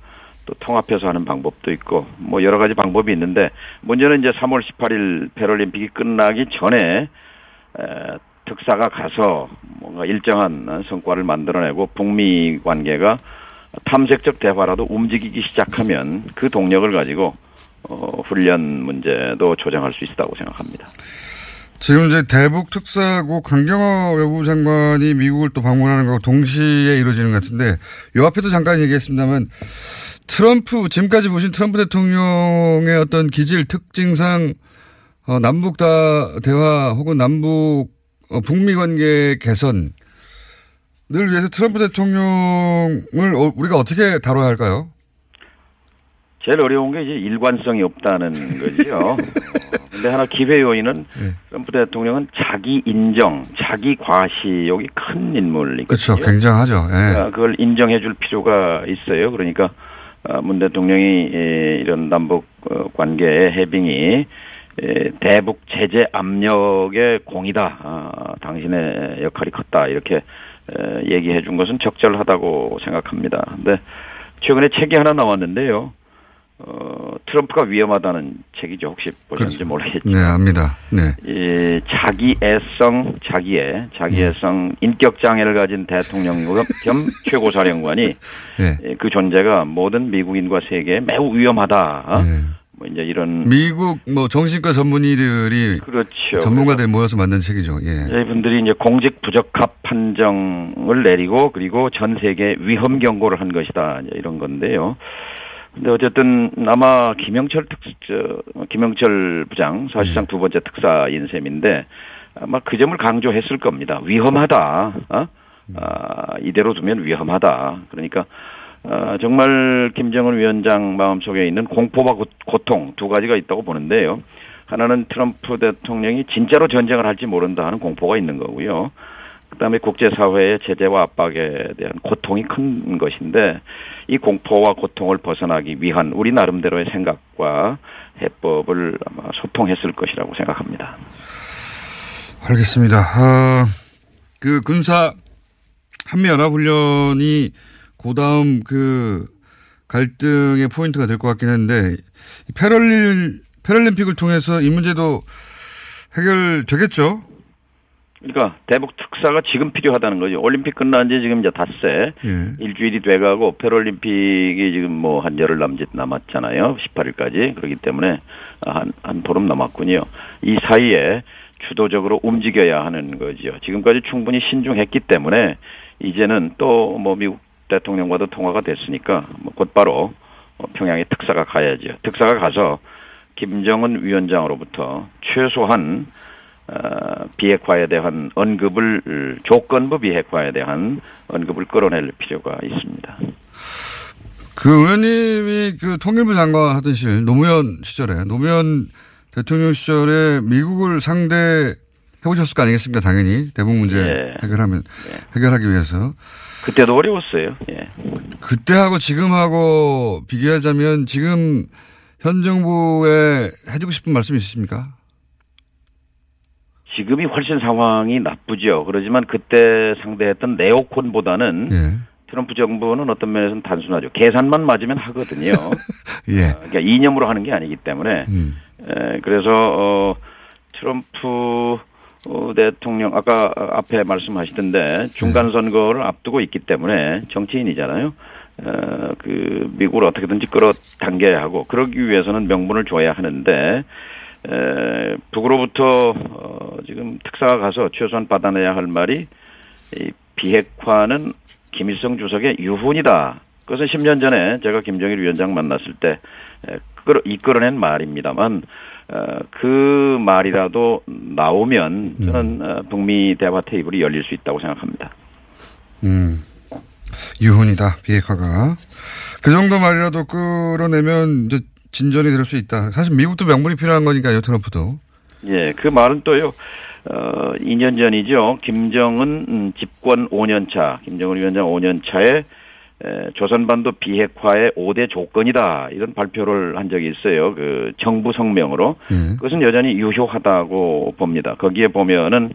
또 통합해서 하는 방법도 있고 뭐 여러 가지 방법이 있는데 문제는 이제 3월 18일 패럴림픽이 끝나기 전에 에, 특사가 가서 뭔가 일정한 성과를 만들어내고 북미 관계가 탐색적 대화라도 움직이기 시작하면 그 동력을 가지고 어, 훈련 문제도 조정할 수 있다고 생각합니다. 지금 이제 대북 특사고 강경화 외무부 장관이 미국을 또 방문하는 거고 동시에 이루어지는 것 같은데 요 앞에도 잠깐 얘기했습니다만 트럼프 지금까지 보신 트럼프 대통령의 어떤 기질 특징상 어, 남북 다 대화 혹은 남북 어, 북미 관계 개선 을 위해서 트럼프 대통령을 어, 우리가 어떻게 다뤄야 할까요? 제일 어려운 게 이제 일관성이 없다는 거지요. 어, (laughs) 근데 하나 기회 요인은 트럼프 대통령은 자기 인정, 자기 과시욕이 큰 인물이거든요. 그렇죠. 굉장하죠. 예. 그러니까 그걸 인정해 줄 필요가 있어요. 그러니까 어, 문 대통령이 예, 이런 남북 어, 관계의 해빙이 예, 대북 제재 압력의 공이다. 아, 당신의 역할이 컸다. 이렇게 에, 얘기해 준 것은 적절하다고 생각합니다. 근데 최근에 책이 하나 나왔는데요. 어, 트럼프가 위험하다는 책이죠. 혹시 보셨는지 모르겠지만. 네, 압니다. 네. 이 자기애성, 자기애, 자기애성 인격 장애를 가진 대통령 겸 (laughs) 최고사령관이 네. 예, 그 존재가 모든 미국인과 세계에 매우 위험하다. 어? 뭐 이제 이런 미국 뭐 정신과 전문의들이 그렇죠. 전문가들이 모여서 만든 책이죠. 예. 이분들이 이제 공직 부적합 판정을 내리고 그리고 전 세계 위험 경고를 한 것이다. 이런 건데요. 근데 어쨌든 아마 김영철 특, 저, 김영철 부장 사실상 두 번째 특사인 셈인데 아마 그 점을 강조했을 겁니다. 위험하다. 어? 아, 이대로 두면 위험하다. 그러니까 어, 정말 김정은 위원장 마음속에 있는 공포와 고, 고통 두 가지가 있다고 보는데요. 하나는 트럼프 대통령이 진짜로 전쟁을 할지 모른다 하는 공포가 있는 거고요. 그다음에 국제사회의 제재와 압박에 대한 고통이 큰 것인데 이 공포와 고통을 벗어나기 위한 우리 나름대로의 생각과 해법을 아마 소통했을 것이라고 생각합니다. 알겠습니다. 아, 그 군사 한미연합훈련이 그 다음 그 갈등의 포인트가 될 것 같긴 한데 패럴림, 패럴림픽을 통해서 이 문제도 해결되겠죠? 그러니까 대북 특사가 지금 필요하다는 거죠. 올림픽 끝난 지 지금 이제 닷새 예. 일주일이 돼가고 패럴림픽이 지금 뭐 한 열흘 남짓 남았잖아요. 18일까지 그렇기 때문에 한, 한 보름 남았군요. 이 사이에 주도적으로 움직여야 하는 거죠. 지금까지 충분히 신중했기 때문에 이제는 또 뭐 미국 대통령과도 통화가 됐으니까 뭐 곧바로 어, 평양에 특사가 가야죠. 특사가 가서 김정은 위원장으로부터 최소한 어, 비핵화에 대한 언급을 조건부 비핵화에 대한 언급을 끌어낼 필요가 있습니다. 그 의원님이 그 통일부 장관 하던 실 노무현 시절에 노무현 대통령 시절에 미국을 상대 해보셨을 거 아니겠습니까? 당연히 대북 문제 예. 해결하면 해결하기 위해서 그때도 어려웠어요. 예. 그때하고 지금하고 비교하자면 지금 현 정부에 해주고 싶은 말씀 있으십니까? 지금이 훨씬 상황이 나쁘죠. 그러지만 그때 상대했던 네오콘보다는 예. 트럼프 정부는 어떤 면에서는 단순하죠. 계산만 맞으면 하거든요. (laughs) 예. 어, 그러니까 이념으로 하는 게 아니기 때문에 음. 에, 그래서 어, 트럼프 어, 대통령 아까 앞에 말씀하시던데 중간 선거를 앞두고 있기 때문에 정치인이잖아요. 어, 그 미국을 어떻게든지 끌어당겨야 하고 그러기 위해서는 명분을 줘야 하는데 에, 북으로부터 어, 지금 특사가 가서 최소한 받아내야 할 말이 이 비핵화는 김일성 주석의 유훈이다. 그것은 10년 전에 제가 김정일 위원장 만났을 때 에, 끌어, 이끌어낸 말입니다만 어, 그 말이라도 나오면 저는 어, 북미 대화 테이블이 열릴 수 있다고 생각합니다. 음. 유훈이다, 비핵화가. 그 정도 말이라도 끌어내면 이제 진전이 될 수 있다. 사실 미국도 명분이 필요한 거니까요, 트럼프도. 예, 그 말은 또요, 어, 2년 전이죠. 김정은 음, 집권 5년 차, 김정은 위원장 5년 차에 에, 조선반도 비핵화의 5대 조건이다. 이런 발표를 한 적이 있어요. 그 정부 성명으로. 그것은 여전히 유효하다고 봅니다. 거기에 보면은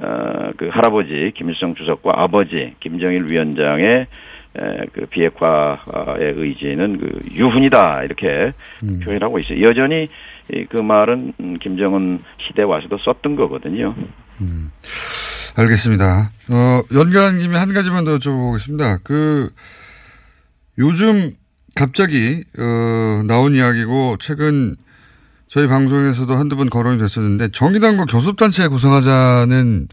어, 그 할아버지 김일성 주석과 아버지 김정일 위원장의 에, 그 비핵화의 의지는 그 유훈이다 이렇게 표현하고 있어요. 여전히 이, 그 말은 음, 김정은 시대 와서도 썼던 거거든요. 알겠습니다. 어, 연결한 김에 한 가지만 더 여쭤보겠습니다. 그, 요즘 갑자기, 어, 나온 이야기고, 최근 저희 방송에서도 한두 번 거론이 됐었는데, 정의당과 교섭단체 구성하자는,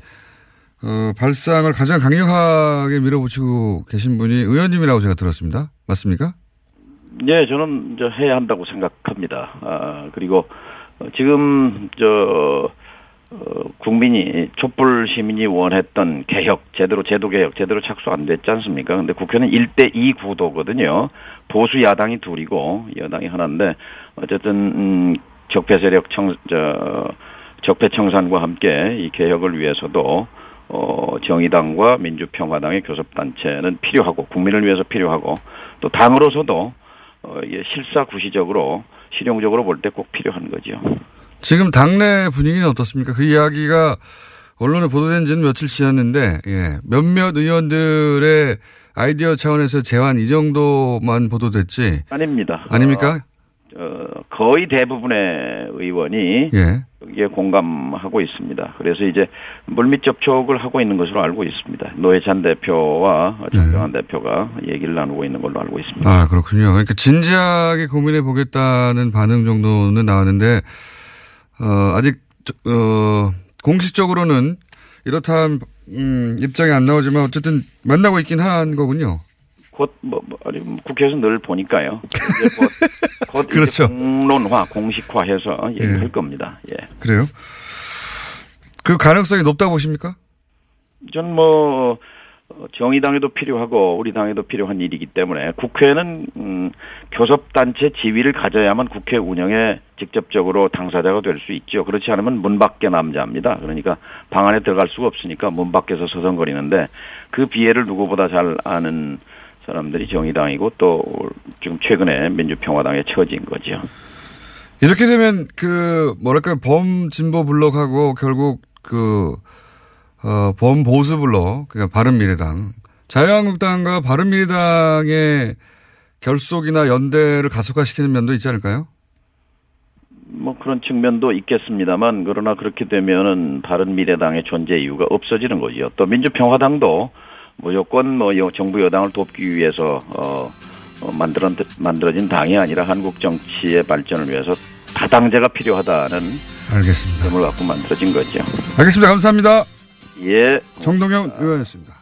어, 발상을 가장 강력하게 밀어붙이고 계신 분이 의원님이라고 제가 들었습니다. 맞습니까? 네, 저는 저 해야 한다고 생각합니다. 아, 그리고 어, 지금 저 어, 국민이 촛불 시민이 원했던 개혁, 제대로 제도 개혁, 제대로 착수 안 됐지 않습니까? 근데 국회는 1대 2 구도거든요. 보수 야당이 둘이고 여당이 하나인데 어쨌든 음, 적폐 세력 청, 저, 적폐 청산과 함께 이 개혁을 위해서도 어, 정의당과 민주평화당의 교섭단체는 필요하고 국민을 위해서 필요하고 또 당으로서도 어, 이게 실사구시적으로 실용적으로 볼 때 꼭 필요한 거죠. 지금 당내 분위기는 어떻습니까? 그 이야기가 언론에 보도된 지는 며칠 지났는데, 예. 몇몇 의원들의 아이디어 차원에서 제안 이 정도만 보도됐지. 아닙니다. 아닙니까? 어, 거의 대부분의 의원이 예. 여기에 공감하고 있습니다. 그래서 이제 물밑 접촉을 하고 있는 것으로 알고 있습니다. 노회찬 대표와 정병환 대표가 얘기를 나누고 있는 걸로 알고 있습니다. 아, 그렇군요. 그러니까 진지하게 고민해 보겠다는 반응 정도는 나왔는데, 어, 아직, 저- 어, 공식적으로는 이렇다는, 음, 입장이 안 나오지만 어쨌든 만나고 있긴 한 거군요. 곧, 뭐, 뭐 아니, 뭐 국회에서 늘 보니까요. 곧, (laughs) 곧 그렇죠. 공론화, 공식화해서 얘기할 예. 겁니다. 예. 그래요? 그 가능성이 높다고 보십니까? 전 뭐, 어, 정의당에도 필요하고 우리 당에도 필요한 일이기 때문에 국회는 음, 교섭단체 지위를 가져야만 국회 운영에 직접적으로 당사자가 될 수 있죠. 그렇지 않으면 문 밖에 남자입니다. 그러니까 방 안에 들어갈 수가 없으니까 문 밖에서 서성거리는데 그 비애를 누구보다 잘 아는 사람들이 정의당이고 또 지금 최근에 민주평화당에 처진 거죠. 이렇게 되면 그 뭐랄까 범진보 블록하고 결국 그 어, 범보수 불러 그러니까 바른미래당 자유한국당과 바른미래당의 결속이나 연대를 가속화시키는 면도 있지 않을까요? 뭐 그런 측면도 있겠습니다만 그러나 그렇게 되면은 바른미래당의 존재 이유가 없어지는 거죠. 또 민주평화당도 무조건 뭐 정부 여당을 돕기 위해서 어, 어 만들어 만들어진 당이 아니라 한국 정치의 발전을 위해서 다당제가 필요하다는 알겠습니다. 을 갖고 만들어진 거죠. 알겠습니다. 감사합니다. 예. 정동영 의원이었습니다.